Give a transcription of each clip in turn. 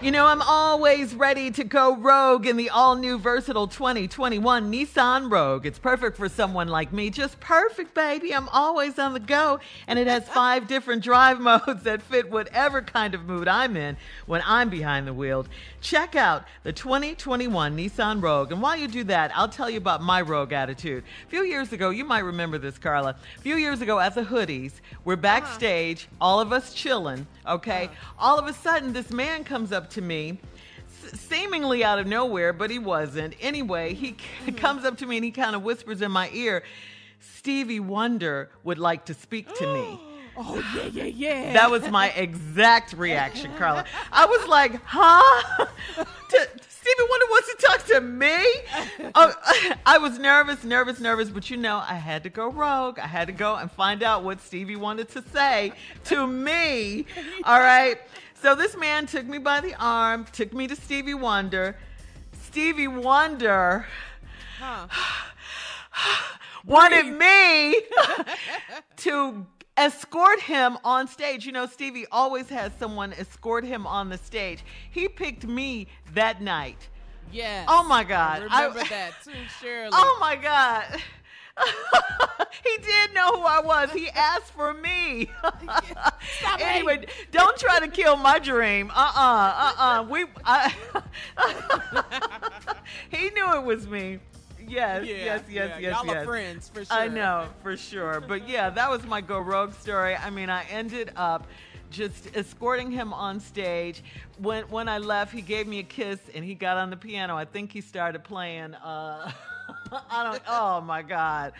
You know, I'm always ready to go rogue in the all new versatile 2021 Nissan Rogue. It's perfect for someone like me. Just perfect, baby. I'm always on the go. And it has five different drive modes that fit whatever kind of mood I'm in when I'm behind the wheel. Check out the 2021 Nissan Rogue. And while you do that, I'll tell you about my rogue attitude. A few years ago, you might remember this, Carla. A few years ago at the Hoodies, we're uh-huh. backstage, all of us chilling, okay? Uh-huh. All of a sudden, this man comes up to me s- seemingly out of nowhere, but he wasn't. Anyway, he c- mm-hmm. comes up to me and he kind of whispers in my ear, Stevie Wonder would like to speak to me. Oh yeah, yeah, yeah. That was my exact reaction, Carla. I was like, huh? To- Stevie Wonder wants to talk to me? Oh, I was nervous, nervous, nervous, but you know, I had to go rogue. I had to go and find out what Stevie wanted to say to me. All right. So this man took me by the arm, took me to Stevie Wonder. Stevie Wonder wanted me to escort him on stage. You know, Stevie always has someone escort him on the stage. He picked me that night. yes. Oh my God. I I- remember that too, Shirley. Oh my God. he did know who I was. He asked for me. Anyway, don't try to kill my dream. Uh uh-uh, uh We. I, he knew it was me. Yes, Yeah, yes, yes, yeah. yes, Y'all yes. are friends for sure. I know for sure. But yeah, that was my go rogue story. I mean, I ended up just escorting him on stage. When when I left, he gave me a kiss and he got on the piano. I think he started playing. Uh, I don't. Oh my God.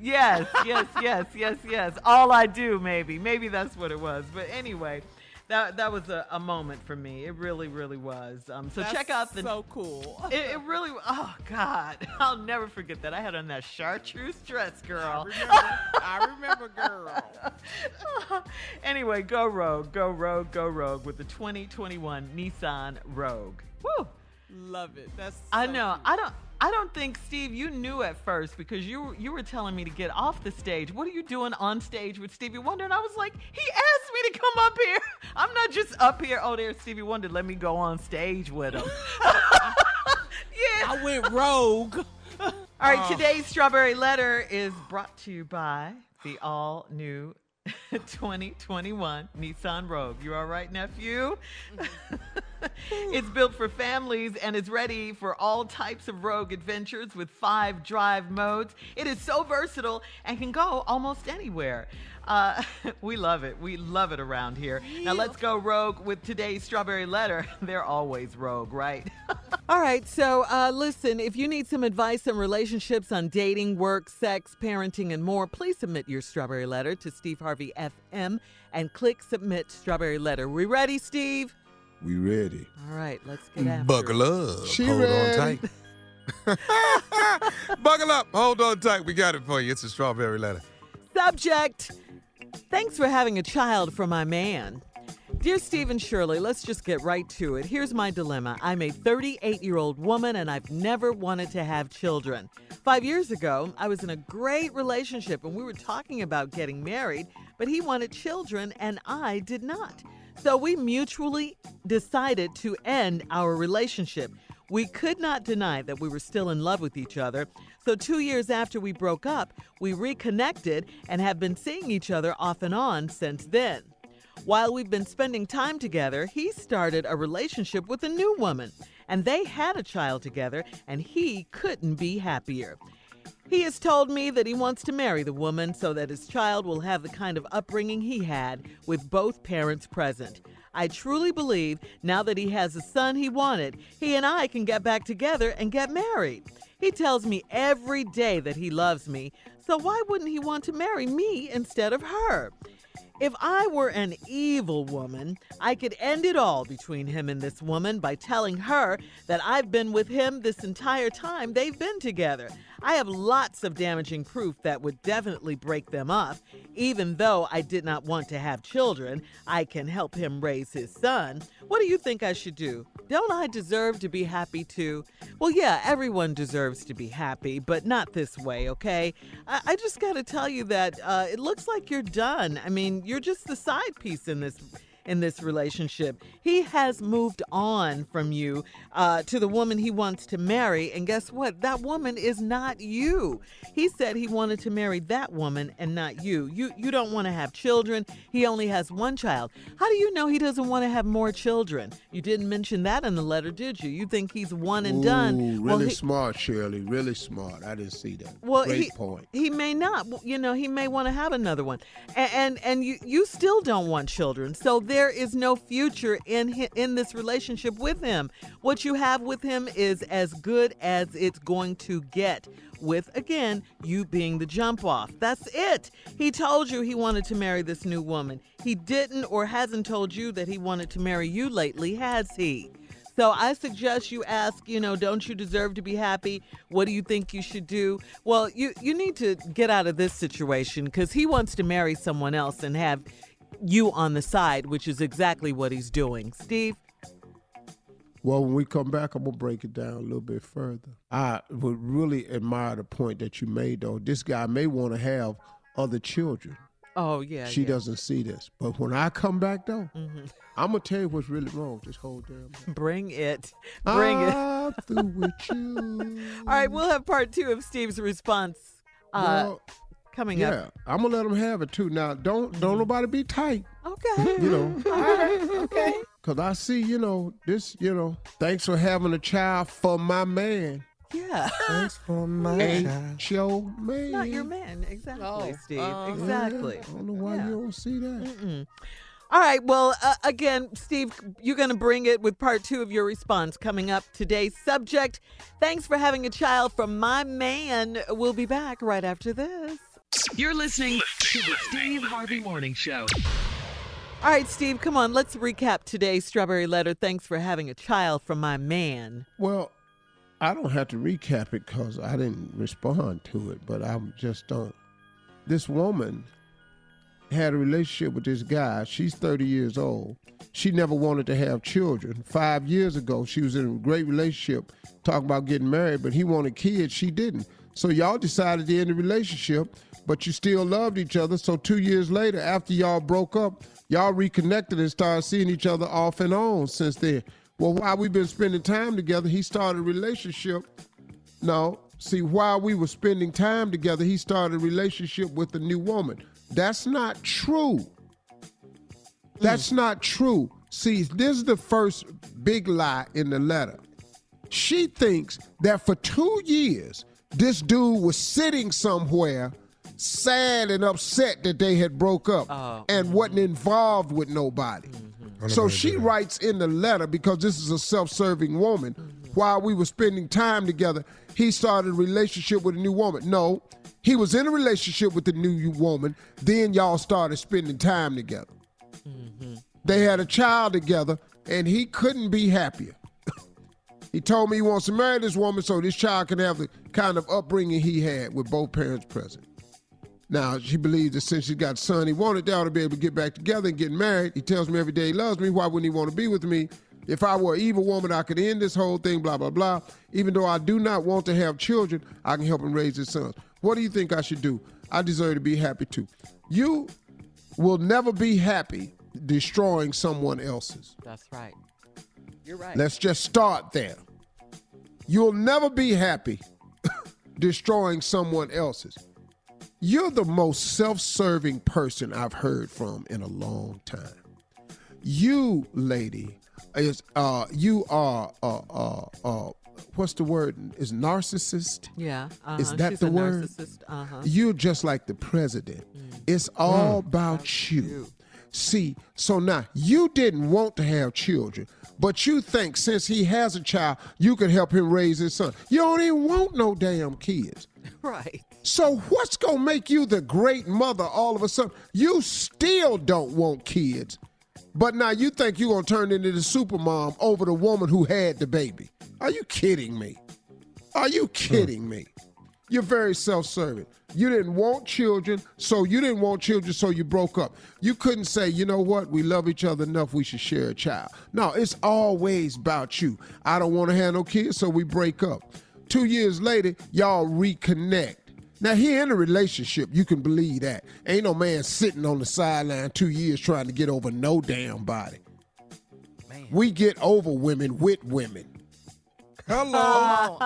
Yes, yes, yes, yes, yes. All I do, maybe, maybe that's what it was. But anyway. That, that was a, a moment for me. It really, really was. Um, so That's check out the so cool. it, it really, oh God, I'll never forget that. I had on that chartreuse dress, girl. I remember, I remember, girl. anyway, go Rogue, go Rogue, go Rogue with the 2021 Nissan Rogue. Woo! Love it. That's. I know. cute. I don't. I don't think Steve, you knew at first because you were- you were telling me to get off the stage. What are you doing on stage with Stevie Wonder? And I was like, he asked me to come up here. I'm not just up here. Oh, there's Stevie Wonder. Let me go on stage with him. yeah. I went rogue. All right, oh. today's strawberry letter is brought to you by the all new 2021 Nissan Rogue. You all right, nephew? Mm-hmm. it's built for families and is ready for all types of rogue adventures with five drive modes. It is so versatile and can go almost anywhere. Uh, we love it. We love it around here. Now let's go rogue with today's strawberry letter. They're always rogue, right? All right, so uh, listen, if you need some advice on relationships, on dating, work, sex, parenting, and more, please submit your strawberry letter to Steve Harvey FM and click submit strawberry letter. We ready, Steve? We ready. All right, let's get mm. after Buckle it. up. She Hold ready. on tight. Buckle up. Hold on tight. We got it for you. It's a strawberry letter. Subject Thanks for having a child for my man. Dear Steve and Shirley, let's just get right to it. Here's my dilemma. I'm a 38 year old woman and I've never wanted to have children. Five years ago, I was in a great relationship and we were talking about getting married, but he wanted children and I did not. So we mutually decided to end our relationship. We could not deny that we were still in love with each other. So, two years after we broke up, we reconnected and have been seeing each other off and on since then. While we've been spending time together, he started a relationship with a new woman, and they had a child together, and he couldn't be happier. He has told me that he wants to marry the woman so that his child will have the kind of upbringing he had with both parents present. I truly believe now that he has the son he wanted, he and I can get back together and get married. He tells me every day that he loves me, so why wouldn't he want to marry me instead of her? If I were an evil woman, I could end it all between him and this woman by telling her that I've been with him this entire time they've been together. I have lots of damaging proof that would definitely break them up. Even though I did not want to have children, I can help him raise his son. What do you think I should do? Don't I deserve to be happy too? Well, yeah, everyone deserves to be happy, but not this way, okay? I, I just got to tell you that uh, it looks like you're done. I mean, you're just the side piece in this in this relationship. He has moved on from you uh, to the woman he wants to marry. And guess what? That woman is not you. He said he wanted to marry that woman and not you. You you don't want to have children. He only has one child. How do you know he doesn't want to have more children? You didn't mention that in the letter, did you? You think he's one and done. Ooh, Well, really he- smart, Shirley. Really smart. I didn't see that. well, Great he, point. he may not. You know, he may want to have another one, and and, and you you still don't want children. So there is no future in in this relationship with him. What you have with him is as good as it's going to get. With again, you being the jump off. That's it. He told you he wanted to marry this new woman. He didn't or hasn't told you that he wanted to marry you lately, has he? So I suggest you ask, you know, don't you deserve to be happy? What do you think you should do? Well, you you need to get out of this situation cuz he wants to marry someone else and have you on the side, which is exactly what he's doing. Steve, Well, when we come back, I'm gonna break it down a little bit further. I would really admire the point that you made, though. This guy may want to have other children. oh yeah. she yeah. doesn't see this, but when I come back, though, Mhm. I'm gonna tell you what's really wrong. Just hold damn. Bring it. Bring it. I'm through with you. All right, we'll have part 2 of Steve's response uh Well, coming up. yeah, I'm gonna let them have it too. Now, don't don't nobody be tight. Okay. You know. All right. Okay. Cause I see, you know, this, you know, thanks for having a child for my man. Yeah. Thanks for my Ain't your man. Not your man. Exactly, Oh, Steve. uh, exactly. I don't know why Yeah. you don't see that. Mm-mm. All right. Well, uh, again, Steve, you're going to bring it with part two of your response coming up. Today's subject. Thanks for having a child from my man. We'll be back right after this. You're listening to the Steve Harvey Morning Show. All right, Steve, come on. Let's recap today's strawberry letter. Thanks for having a child from my man. Well, I don't have to recap it because I didn't respond to it, but I just don't. This woman had a relationship with this guy. She's 30 years old. She never wanted to have children. Five years ago, she was in a great relationship, talking about getting married, but he wanted kids. She didn't. So y'all decided to end the relationship, but you still loved each other. So two years later, after y'all broke up, y'all reconnected and started seeing each other off and on since then. Well, while we've been spending time together, he started a relationship. No, see, while we were spending time together, he started a relationship with a new woman. That's not true. Hmm. That's not true. See, this is the first big lie in the letter. She thinks that for two years, this dude was sitting somewhere sad and upset that they had broke up Oh. and mm-hmm. wasn't involved with nobody. Mm-hmm. So she writes in the letter because this is a self-serving woman. Mm-hmm. While we were spending time together, he started a relationship with a new woman. No, he was in a relationship with the new woman. Then y'all started spending time together. They had a child together, and he couldn't be happier. He told me he wants to marry this woman so this child can have the kind of upbringing he had with both parents present. Now, she believes that since she got a son, he wanted they ought to be able to get back together and get married. He tells me every day he loves me. Why wouldn't he want to be with me? If I were an evil woman, I could end this whole thing, blah, blah, blah. Even though I do not want to have children, I can help him raise his sons. What do you think I should do? I deserve to be happy too. You will never be happy destroying someone else's. That's right. You're right. Let's just start there. You'll never be happy destroying someone else's. You're the most self serving person I've heard from in a long time. You, lady, is uh you are uh uh uh what's the word? Is narcissist? yeah. Uh-huh. Is that She's the a word? narcissist. Uh-huh. You're just like the president. It's all about you. See, so now you didn't want to have children, but you think since he has a child, you can help him raise his son. You don't even want no damn kids. Right. So what's gonna make you the great mother all of a sudden? You still don't want kids. But now you think you're gonna turn into the supermom over the woman who had the baby. Are you kidding me? Are you hmm. kidding me? You're very self-serving. You didn't want children, so you didn't want children, so you broke up. You couldn't say, you know what, we love each other enough, we should share a child. No, it's always about you. I don't want to have no kids, so we break up. Two years later, y'all reconnect. Now he in a relationship, you can believe that. Ain't no man sitting on the sideline two years trying to get over no damn body. We get over women with women. Hello.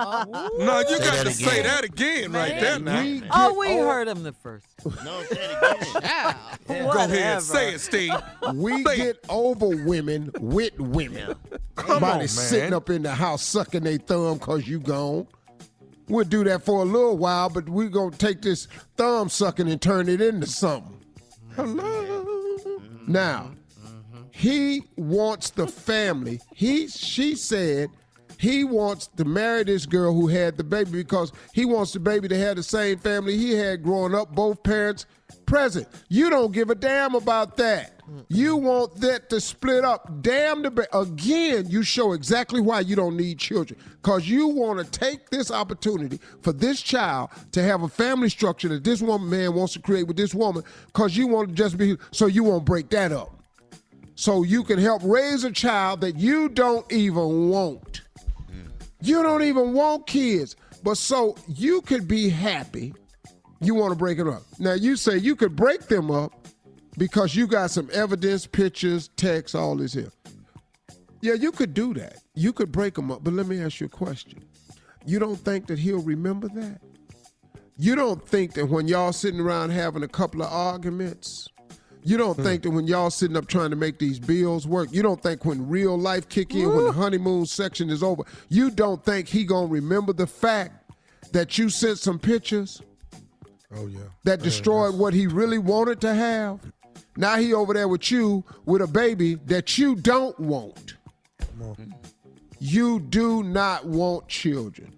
no, you got to say that again right there now. Oh, we o- heard him the first. No, say it again. Go ahead, say it, Steve. We Say get over women with women. Come Somebody on, man. sitting up in the house sucking their thumb because you gone. We'll do that for a little while, but we're going to take this thumb sucking and turn it into something. Hello. Now, he wants the family. He, she said, he wants to marry this girl who had the baby because he wants the baby to have the same family he had growing up, both parents present. You don't give a damn about that. You want that to split up. Damn the ba- again. You show exactly why you don't need children because you want to take this opportunity for this child to have a family structure that this woman man wants to create with this woman because you want to just be so you won't break that up so you can help raise a child that you don't even want. You don't even want kids, but so you could be happy. You want to break it up. Now you say you could break them up because you got some evidence, pictures, text, all this here. Yeah, you could do that. You could break them up, but let me ask you a question. You don't think that he'll remember that? You don't think that when y'all sitting around having a couple of arguments, you don't hmm. think that when y'all sitting up trying to make these bills work, you don't think when real life kick in, when the honeymoon section is over, you don't think he gonna remember the fact that you sent some pictures Oh, yeah. that destroyed what he really wanted to have? Now he over there with you with a baby that you don't want. You do not want children.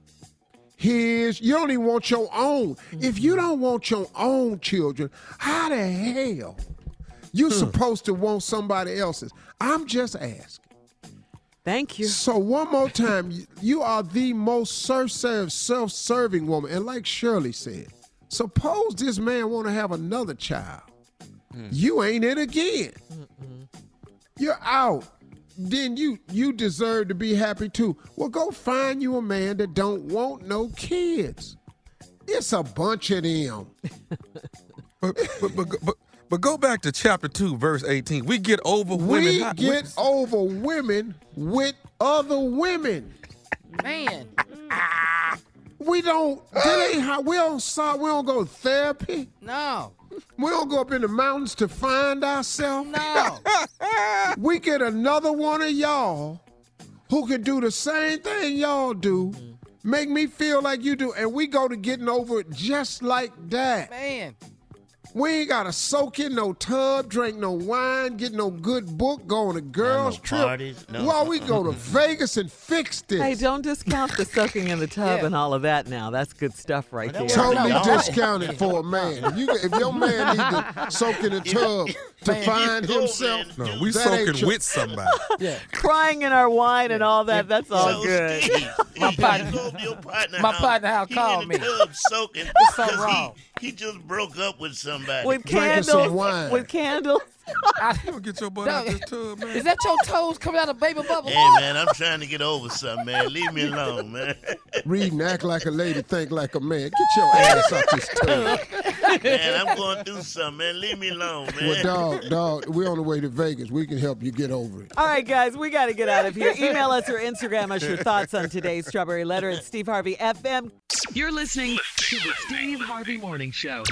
His, you don't even want your own. If you mm-hmm. don't want your own children, how the hell you hmm. supposed to want somebody else's? I'm just asking. Thank you. So one more time, you- are the most self-serving woman, and like Shirley said, suppose this man want to have another child, hmm. you ain't it again. You're out. Then you you deserve to be happy too. Well, go find you a man that don't want no kids. It's a bunch of them. But, but, but, but, but go back to chapter 2, verse 18. We get over women. We How- get we- over women with other women. Man. We don't. That ain't how we don't. start- We don't go to therapy. No. We don't go up in the mountains to find ourselves. No. We get another one of y'all who can do the same thing y'all do, mm-hmm. make me feel like you do, and we go to getting over it just like that. Man. We ain't gotta soak in no tub, drink no wine, get no good book, go on a girls' trip. parties, no. Well, we go to Vegas and fix this. Hey, don't discount the soaking in the tub Yeah. and all of that now. That's good stuff right there. totally No. discounted for a man. If, you, if your man need to soak in a tub to Man, find himself, man. No, we that soaking with somebody. Yeah. Crying in our wine and all that, that's all So good. My partner- go to partner my partner house he called in the me. Tub soaking so 'cause wrong. He, he just broke up with somebody. With Drinking some candles. wine. With candles. You don't get your butt out this tub, man. Is that your toes coming out of baby bubble? Hey man, I'm trying to get over something, man. Leave me alone, man. read and act like a lady, think like a man. Get your ass out this tub. Man, I'm going through something, man. Leave me alone, man. Well, dog, dog, we're on the way to Vegas. We can help you get over it. All right, guys, we got to get out of here. Email us or Instagram us your thoughts on today's Strawberry Letter at Steve Harvey FM. You're listening to the Steve Harvey Morning Show.